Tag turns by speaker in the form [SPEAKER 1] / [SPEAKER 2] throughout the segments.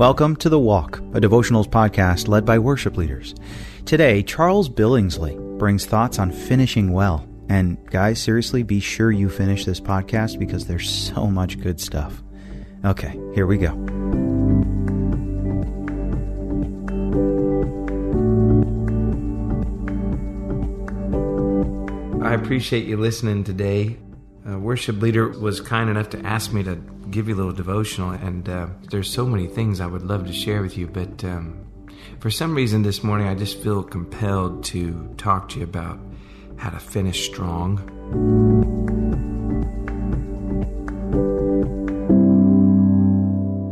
[SPEAKER 1] Welcome to The Walk, a devotionals podcast led by worship leaders. Today, Charles Billingsley brings thoughts on finishing well. And guys, seriously, be sure you finish this podcast because there's so much good stuff. Okay, here we go.
[SPEAKER 2] I appreciate you listening today. Uh, worship leader was kind enough to ask me to give you a little devotional, and uh, there's so many things I would love to share with you, but um, for some reason this morning I just feel compelled to talk to you about how to finish strong.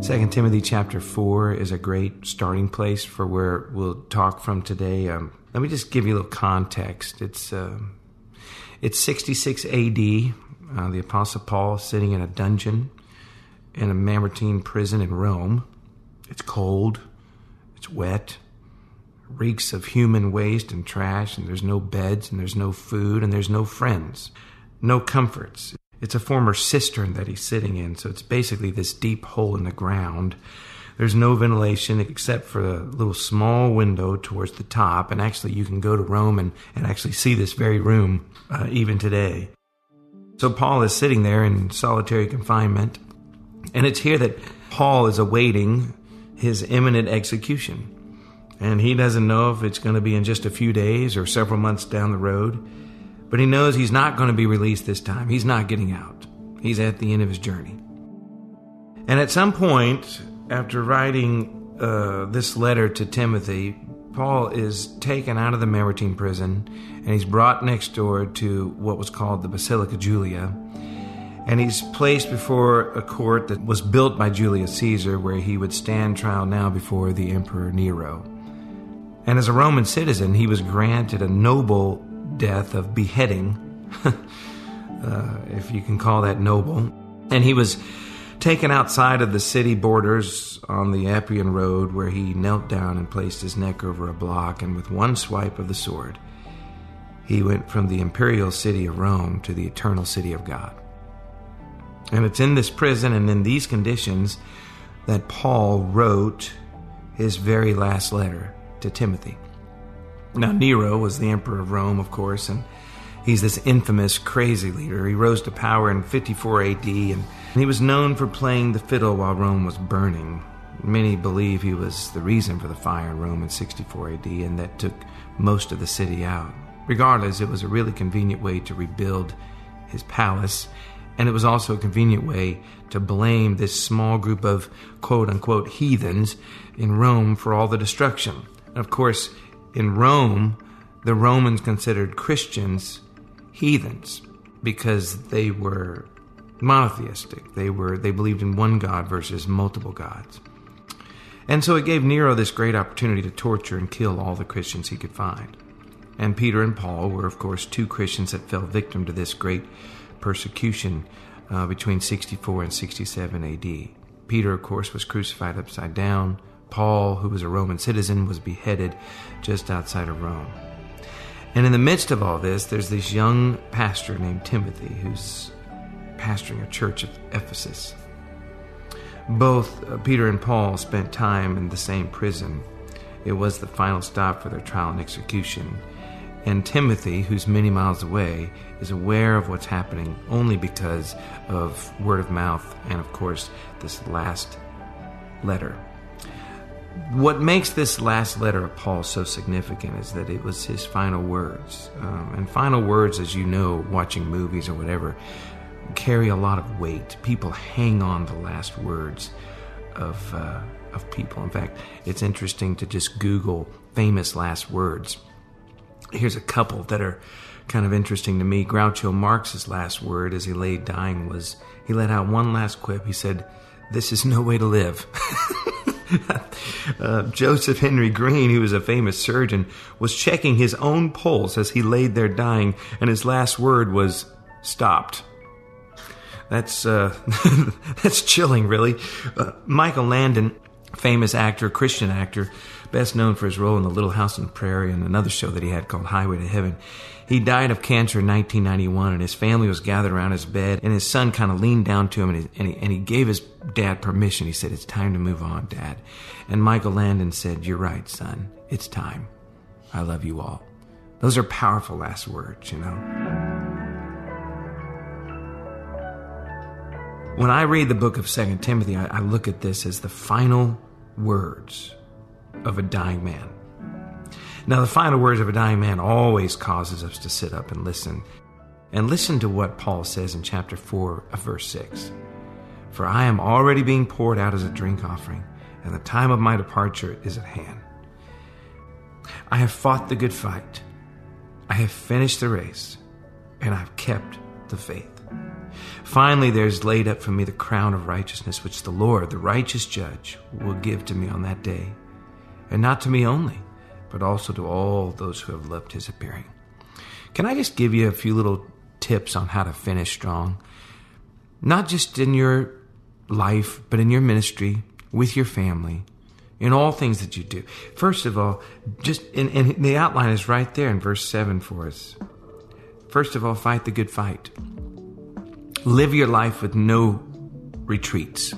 [SPEAKER 2] Second Timothy chapter four is a great starting place for where we'll talk from today. Um, let me just give you a little context. It's uh, it's 66 A.D. Uh, the Apostle Paul sitting in a dungeon in a Mamertine prison in Rome. It's cold, it's wet, reeks of human waste and trash, and there's no beds, and there's no food, and there's no friends, no comforts. It's a former cistern that he's sitting in, so it's basically this deep hole in the ground. There's no ventilation except for a little small window towards the top, and actually, you can go to Rome and, and actually see this very room uh, even today. So, Paul is sitting there in solitary confinement, and it's here that Paul is awaiting his imminent execution. And he doesn't know if it's going to be in just a few days or several months down the road. But he knows he's not going to be released this time. He's not getting out. He's at the end of his journey. And at some point, after writing uh, this letter to Timothy, Paul is taken out of the Mamertine prison and he's brought next door to what was called the Basilica Julia and he's placed before a court that was built by Julius Caesar, where he would stand trial now before the Emperor Nero. And as a Roman citizen, he was granted a noble death of beheading, uh, if you can call that noble. And he was taken outside of the city borders on the Appian Road, where he knelt down and placed his neck over a block, and with one swipe of the sword, he went from the imperial city of Rome to the eternal city of God. And it's in this prison and in these conditions that Paul wrote his very last letter to Timothy. Now, Nero was the emperor of Rome, of course, and he's this infamous, crazy leader. He rose to power in 54 AD, and he was known for playing the fiddle while Rome was burning. Many believe he was the reason for the fire in Rome in 64 AD, and that took most of the city out. Regardless, it was a really convenient way to rebuild his palace and it was also a convenient way to blame this small group of quote unquote heathens in Rome for all the destruction. of course, in Rome, the Romans considered Christians heathens because they were monotheistic. They were they believed in one God versus multiple gods. And so it gave Nero this great opportunity to torture and kill all the Christians he could find. And Peter and Paul were, of course, two Christians that fell victim to this great persecution uh, between 64 and 67 AD. Peter, of course, was crucified upside down. Paul, who was a Roman citizen, was beheaded just outside of Rome. And in the midst of all this, there's this young pastor named Timothy who's pastoring a church of Ephesus. Both uh, Peter and Paul spent time in the same prison. It was the final stop for their trial and execution. And Timothy, who's many miles away, is aware of what's happening only because of word of mouth and, of course, this last letter. What makes this last letter of Paul so significant is that it was his final words. Um, and final words, as you know, watching movies or whatever, carry a lot of weight. People hang on the last words of, uh, of people. In fact, it's interesting to just Google famous last words Here's a couple that are kind of interesting to me. Groucho Marx's last word as he lay dying was he let out one last quip. He said, This is no way to live. uh, Joseph Henry Green, who was a famous surgeon, was checking his own pulse as he laid there dying, and his last word was stopped. That's uh, that's chilling, really. Uh, Michael Landon famous actor, Christian actor, best known for his role in The Little House on the Prairie and another show that he had called Highway to Heaven. He died of cancer in 1991, and his family was gathered around his bed, and his son kind of leaned down to him, and he, and, he, and he gave his dad permission. He said, It's time to move on, Dad. And Michael Landon said, You're right, son. It's time. I love you all. Those are powerful last words, you know. When I read the book of Second Timothy, I, I look at this as the final words of a dying man. Now, the final words of a dying man always causes us to sit up and listen. And listen to what Paul says in chapter 4 of verse 6. For I am already being poured out as a drink offering, and the time of my departure is at hand. I have fought the good fight. I have finished the race, and I've kept the faith. Finally, there is laid up for me the crown of righteousness, which the Lord, the righteous judge, will give to me on that day. And not to me only but also to all those who have loved his appearing. Can I just give you a few little tips on how to finish strong? Not just in your life, but in your ministry, with your family, in all things that you do. First of all, just and, and the outline is right there in verse 7 for us. First of all, fight the good fight. Live your life with no retreats.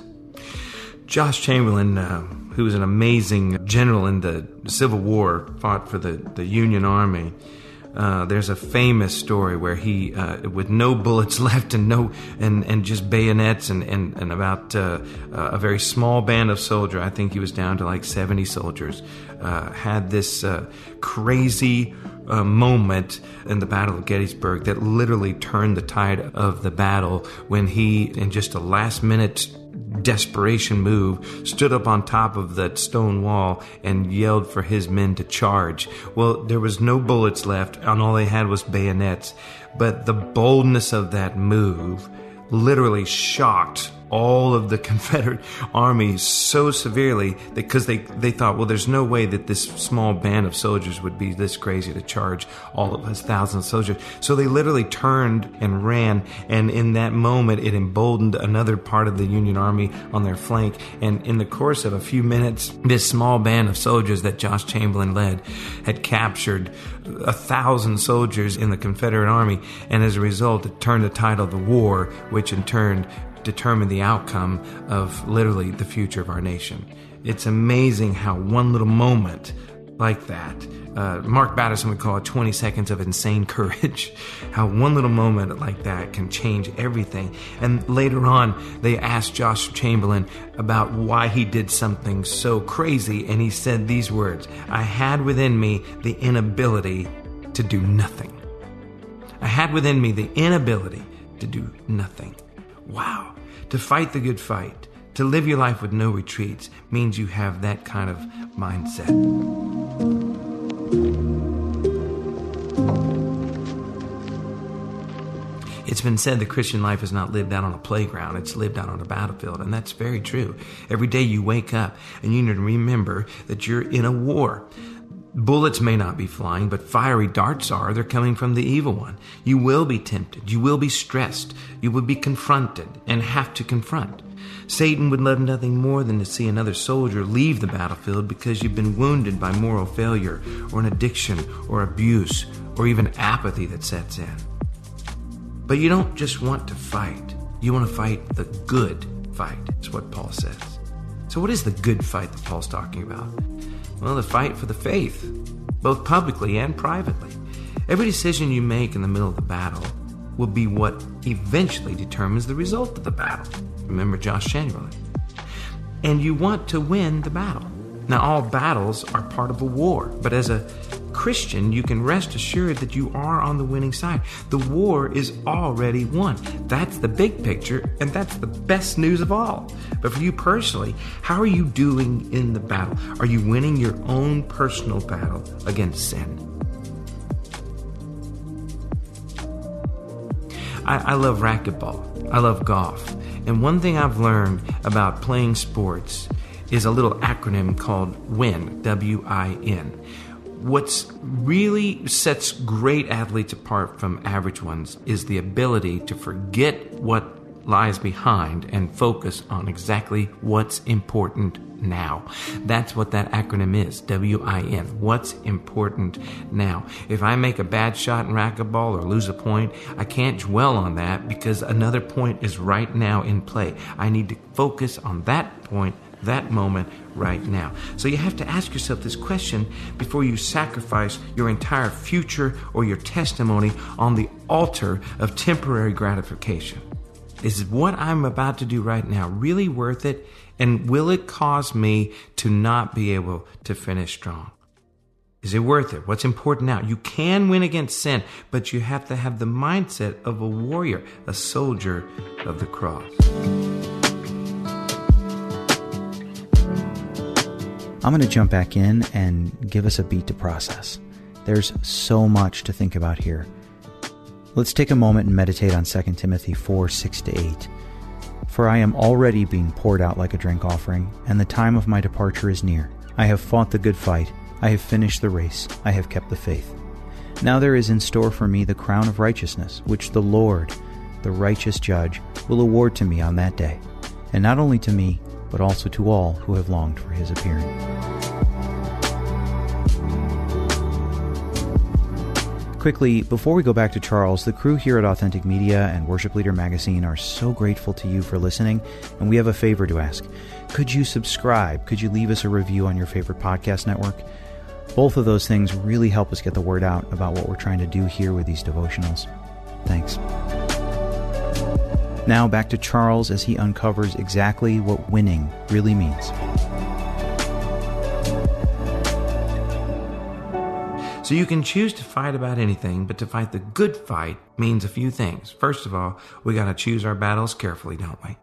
[SPEAKER 2] Josh Chamberlain, uh, who was an amazing general in the Civil War, fought for the, the Union Army. Uh, there's a famous story where he, uh, with no bullets left and no and, and just bayonets and and, and about uh, a very small band of soldiers, I think he was down to like 70 soldiers, uh, had this uh, crazy uh, moment in the Battle of Gettysburg that literally turned the tide of the battle when he, in just a last minute desperation move, stood up on top of that stone wall and yelled for his men to charge. Well, there was no bullets left, and all they had was bayonets. But the boldness of that move literally shocked all of the Confederate army so severely that because they, they thought, well, there's no way that this small band of soldiers would be this crazy to charge all of us thousands of soldiers. So they literally turned and ran, and in that moment, it emboldened another part of the Union army on their flank. And in the course of a few minutes, this small band of soldiers that Josh Chamberlain led had captured a thousand soldiers in the Confederate army, and as a result, it turned the tide of the war, which in turn determine the outcome of literally the future of our nation. It's amazing how one little moment like that, uh, Mark Batterson would call it 20 seconds of insane courage, how one little moment like that can change everything. And later on, they asked Josh Chamberlain about why he did something so crazy, and he said these words I had within me the inability to do nothing. I had within me the inability to do nothing. Wow. To fight the good fight, to live your life with no retreats, means you have that kind of mindset. It's been said the Christian life is not lived out on a playground, it's lived out on a battlefield. And that's very true. Every day you wake up and you need to remember that you're in a war. Bullets may not be flying, but fiery darts are. They're coming from the evil one. You will be tempted. You will be stressed. You will be confronted and have to confront. Satan would love nothing more than to see another soldier leave the battlefield because you've been wounded by moral failure or an addiction or abuse or even apathy that sets in. But you don't just want to fight, you want to fight the good fight, is what Paul says. So, what is the good fight that Paul's talking about? Well, the fight for the faith, both publicly and privately. Every decision you make in the middle of the battle will be what eventually determines the result of the battle. Remember Josh Chamberlain. And you want to win the battle. Now, all battles are part of a war, but as a Christian, you can rest assured that you are on the winning side. The war is already won. That's the big picture, and that's the best news of all. But for you personally, how are you doing in the battle? Are you winning your own personal battle against sin? I, I love racquetball. I love golf. And one thing I've learned about playing sports is a little acronym called WIN, W I N What's really sets great athletes apart from average ones is the ability to forget what lies behind and focus on exactly what's important now. That's what that acronym is W I N. What's important now. If I make a bad shot in racquetball or lose a point, I can't dwell on that because another point is right now in play. I need to focus on that point that moment right now. So you have to ask yourself this question before you sacrifice your entire future or your testimony on the altar of temporary gratification. Is what I'm about to do right now really worth it? And will it cause me to not be able to finish strong? Is it worth it? What's important now? You can win against sin, but you have to have the mindset of a warrior, a soldier of the cross.
[SPEAKER 1] I'm going to jump back in and give us a beat to process. There's so much to think about here. Let's take a moment and meditate on 2 Timothy 4 6 to 8. For I am already being poured out like a drink offering, and the time of my departure is near. I have fought the good fight, I have finished the race, I have kept the faith. Now there is in store for me the crown of righteousness, which the Lord, the righteous judge, will award to me on that day, and not only to me, but also to all who have longed for his appearing. Quickly, before we go back to Charles, the crew here at Authentic Media and Worship Leader Magazine are so grateful to you for listening, and we have a favor to ask. Could you subscribe? Could you leave us a review on your favorite podcast network? Both of those things really help us get the word out about what we're trying to do here with these devotionals. Thanks. Now back to Charles as he uncovers exactly what winning really means.
[SPEAKER 2] So you can choose to fight about anything, but to fight the good fight means a few things. First of all, we got to choose our battles carefully, don't we?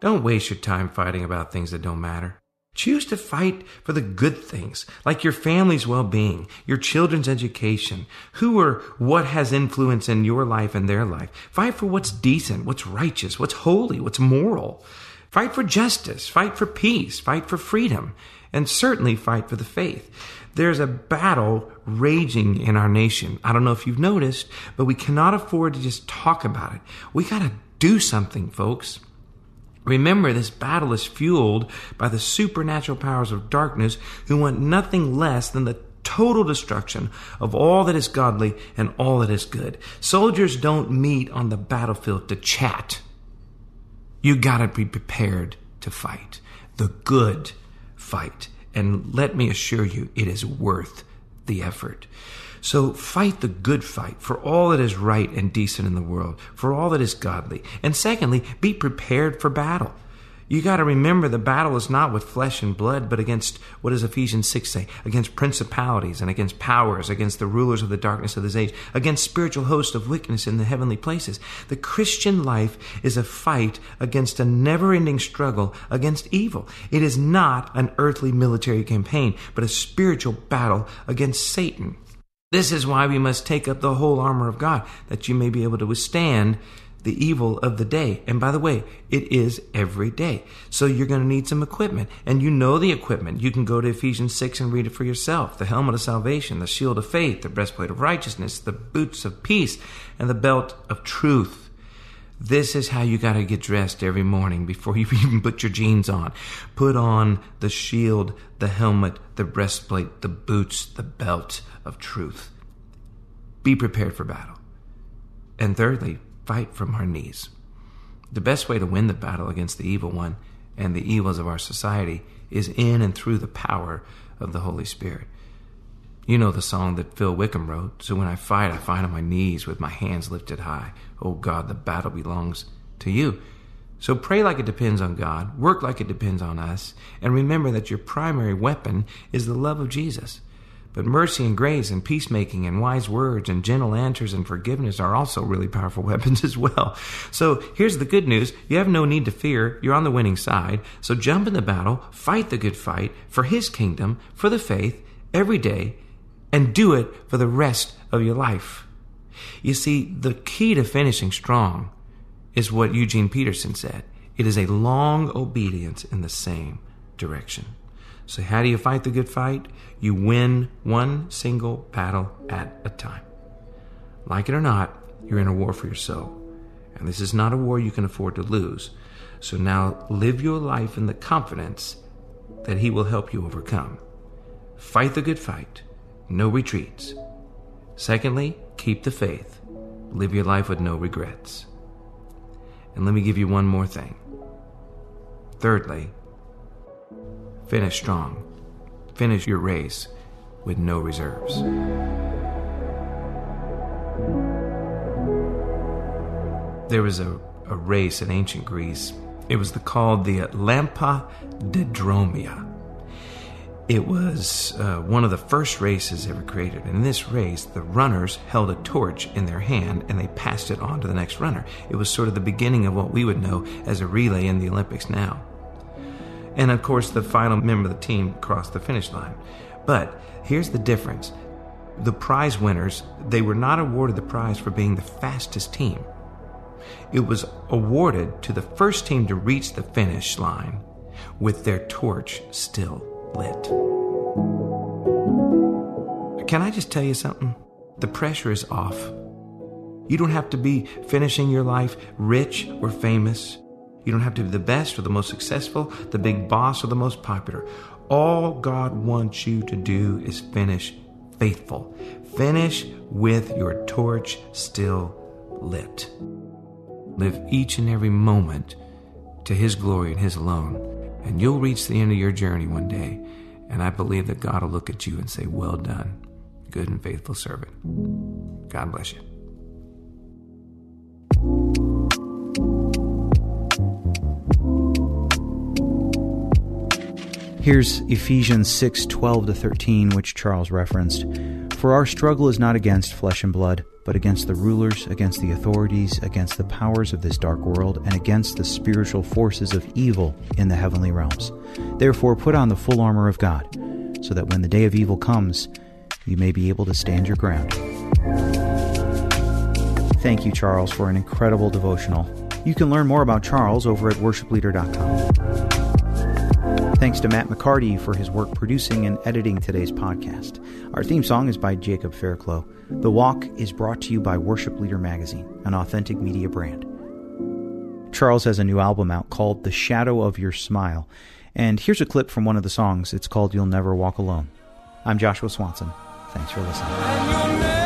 [SPEAKER 2] Don't waste your time fighting about things that don't matter. Choose to fight for the good things, like your family's well-being, your children's education, who or what has influence in your life and their life. Fight for what's decent, what's righteous, what's holy, what's moral. Fight for justice, fight for peace, fight for freedom, and certainly fight for the faith there's a battle raging in our nation. I don't know if you've noticed, but we cannot afford to just talk about it. We got to do something, folks. Remember, this battle is fueled by the supernatural powers of darkness who want nothing less than the total destruction of all that is godly and all that is good. Soldiers don't meet on the battlefield to chat. You gotta be prepared to fight. The good fight. And let me assure you, it is worth the effort. So fight the good fight for all that is right and decent in the world, for all that is godly. And secondly, be prepared for battle. You got to remember the battle is not with flesh and blood, but against what does Ephesians 6 say? Against principalities and against powers, against the rulers of the darkness of this age, against spiritual hosts of wickedness in the heavenly places. The Christian life is a fight against a never ending struggle against evil. It is not an earthly military campaign, but a spiritual battle against Satan. This is why we must take up the whole armor of God, that you may be able to withstand the evil of the day. And by the way, it is every day. So you're going to need some equipment. And you know the equipment. You can go to Ephesians 6 and read it for yourself. The helmet of salvation, the shield of faith, the breastplate of righteousness, the boots of peace, and the belt of truth. This is how you got to get dressed every morning before you even put your jeans on. Put on the shield, the helmet, the breastplate, the boots, the belt of truth. Be prepared for battle. And thirdly, fight from our knees. The best way to win the battle against the evil one and the evils of our society is in and through the power of the Holy Spirit. You know the song that Phil Wickham wrote. So when I fight, I fight on my knees with my hands lifted high. Oh God, the battle belongs to you. So pray like it depends on God, work like it depends on us, and remember that your primary weapon is the love of Jesus. But mercy and grace and peacemaking and wise words and gentle answers and forgiveness are also really powerful weapons as well. So here's the good news. You have no need to fear. You're on the winning side. So jump in the battle, fight the good fight for His kingdom, for the faith, every day, and do it for the rest of your life. You see, the key to finishing strong is what Eugene Peterson said. It is a long obedience in the same direction. So, how do you fight the good fight? You win one single battle at a time. Like it or not, you're in a war for your soul. And this is not a war you can afford to lose. So now live your life in the confidence that He will help you overcome. Fight the good fight, no retreats. Secondly, keep the faith. Live your life with no regrets. And let me give you one more thing. Thirdly, finish strong. Finish your race with no reserves. There was a, a race in ancient Greece. It was the, called the Lampadedromia. It was uh, one of the first races ever created. And in this race, the runners held a torch in their hand and they passed it on to the next runner. It was sort of the beginning of what we would know as a relay in the Olympics now. And of course, the final member of the team crossed the finish line. But here's the difference the prize winners, they were not awarded the prize for being the fastest team. It was awarded to the first team to reach the finish line with their torch still Can I just tell you something? The pressure is off. You don't have to be finishing your life rich or famous. You don't have to be the best or the most successful, the big boss or the most popular. All God wants you to do is finish faithful. Finish with your torch still lit. Live each and every moment to His glory and His alone, and you'll reach the end of your journey one day. And I believe that God will look at you and say, Well done, good and faithful servant. God bless you.
[SPEAKER 1] Here's Ephesians 6 12 to 13, which Charles referenced. For our struggle is not against flesh and blood, but against the rulers, against the authorities, against the powers of this dark world, and against the spiritual forces of evil in the heavenly realms. Therefore, put on the full armor of God, so that when the day of evil comes, you may be able to stand your ground. Thank you, Charles, for an incredible devotional. You can learn more about Charles over at worshipleader.com. Thanks to Matt McCarty for his work producing and editing today's podcast. Our theme song is by Jacob Fairclough. The Walk is brought to you by Worship Leader Magazine, an authentic media brand. Charles has a new album out called The Shadow of Your Smile. And here's a clip from one of the songs. It's called You'll Never Walk Alone. I'm Joshua Swanson. Thanks for listening.